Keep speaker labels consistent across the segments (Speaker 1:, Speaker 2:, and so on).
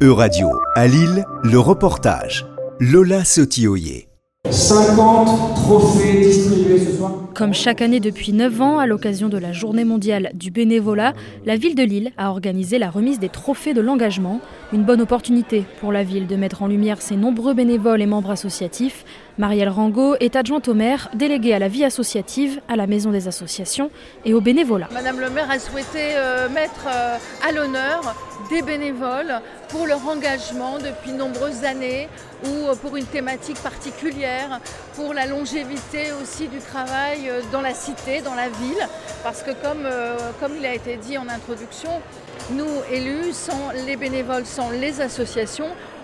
Speaker 1: E-Radio, à Lille, le reportage. Lola Sotioyer.
Speaker 2: 50 trophées distribués ce soir.
Speaker 3: Comme chaque année depuis 9 ans, à l'occasion de la Journée mondiale du bénévolat, la ville de Lille a organisé la remise des trophées de l'engagement. Une bonne opportunité pour la ville de mettre en lumière ses nombreux bénévoles et membres associatifs. Marielle Rango est adjointe au maire, déléguée à la vie associative, à la Maison des associations et au bénévolat.
Speaker 4: Madame le maire a souhaité euh, mettre euh, à l'honneur des bénévoles pour leur engagement depuis de nombreuses années ou euh, pour une thématique particulière, pour la longévité aussi du travail dans la cité, dans la ville. Parce que comme, comme il a été dit en introduction, nous élus, sans les bénévoles, sans les associations, on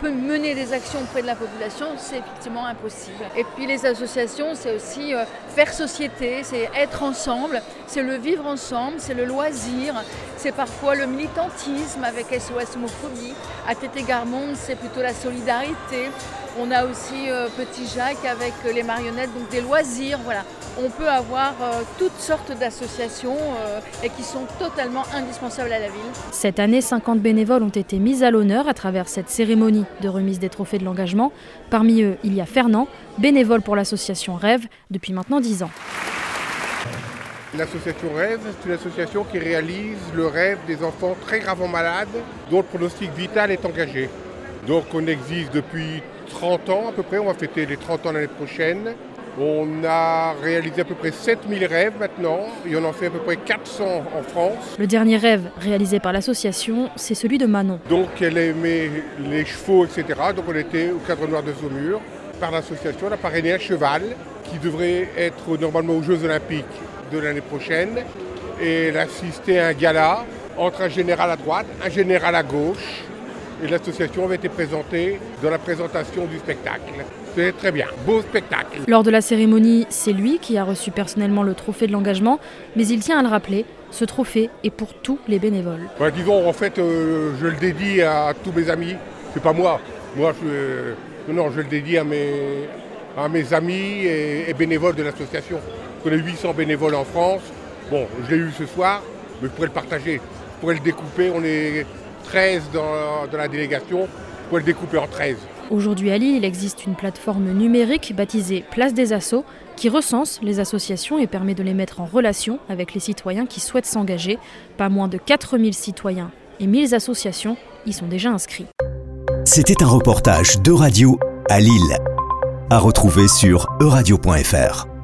Speaker 4: peut mener des actions auprès de la population, c'est effectivement impossible. Et puis les associations, c'est aussi euh, faire société, c'est être ensemble, c'est le vivre ensemble, c'est le loisir, c'est parfois le militantisme avec SOS homophobie. À Tété Garmonde, c'est plutôt la solidarité. On a aussi euh, Petit Jacques avec les marionnettes, donc des loisirs. Voilà, on peut avoir euh, toutes sortes d'associations et qui sont totalement indispensables à la ville.
Speaker 3: Cette année, 50 bénévoles ont été mis à l'honneur à travers cette cérémonie de remise des trophées de l'engagement. Parmi eux, il y a Fernand, bénévole pour l'association Rêve depuis maintenant 10 ans.
Speaker 5: L'association Rêve, c'est une association qui réalise le rêve des enfants très gravement malades dont le pronostic vital est engagé. Donc on existe depuis 30 ans à peu près, on va fêter les 30 ans l'année prochaine. On a réalisé à peu près 7000 rêves maintenant, et on en fait à peu près 400 en France.
Speaker 3: Le dernier rêve réalisé par l'association, c'est celui de Manon.
Speaker 5: Donc elle aimait les chevaux, etc. Donc on était au cadre noir de Saumur. Par l'association, on a parrainé un cheval qui devrait être normalement aux Jeux Olympiques de l'année prochaine. Et elle assistait à un gala entre un général à droite, un général à gauche, et l'association avait été présentée dans la présentation du spectacle. C'était très bien, beau spectacle.
Speaker 3: Lors de la cérémonie, c'est lui qui a reçu personnellement le trophée de l'engagement, mais il tient à le rappeler, ce trophée est pour tous les bénévoles.
Speaker 5: Bah, disons, en fait, euh, je le dédie à tous mes amis. C'est pas moi. Moi, je, euh, non, je le dédie à mes, à mes amis et, bénévoles de l'association. On a 800 bénévoles en France. Bon, je l'ai eu ce soir, mais je pourrais le partager. Je pourrais le découper. On est 13 dans, la délégation, pour le découper en 13.
Speaker 3: Aujourd'hui à Lille, il existe une plateforme numérique baptisée Place des Assauts qui recense les associations et permet de les mettre en relation avec les citoyens qui souhaitent s'engager. Pas moins de 4000 citoyens et 1000 associations y sont déjà inscrits.
Speaker 1: C'était un reportage de radio à Lille, à retrouver sur euradio.fr.